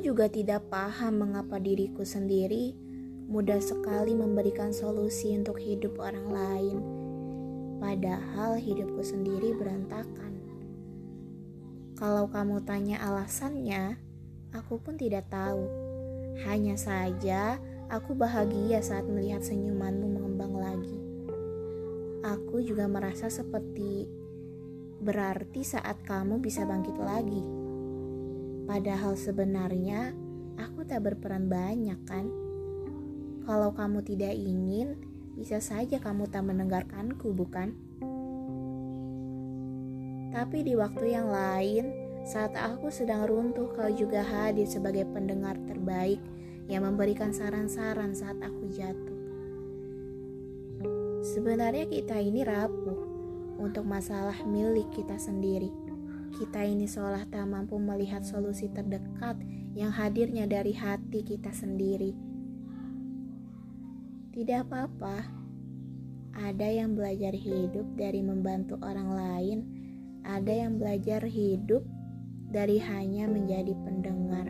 juga tidak paham mengapa diriku sendiri mudah sekali memberikan solusi untuk hidup orang lain, padahal hidupku sendiri berantakan. Kalau kamu tanya alasannya, aku pun tidak tahu. Hanya saja, aku bahagia saat melihat senyumanmu mengembang lagi. Aku juga merasa seperti berarti saat kamu bisa bangkit lagi. Padahal sebenarnya aku tak berperan banyak, kan? Kalau kamu tidak ingin, bisa saja kamu tak mendengarkanku, bukan? Tapi di waktu yang lain, saat aku sedang runtuh, kau juga hadir sebagai pendengar terbaik yang memberikan saran-saran saat aku jatuh. Sebenarnya kita ini rapuh untuk masalah milik kita sendiri. Kita ini seolah tak mampu melihat solusi terdekat yang hadirnya dari hati kita sendiri tidak apa-apa. Ada yang belajar hidup dari membantu orang lain, ada yang belajar hidup dari hanya menjadi pendengar.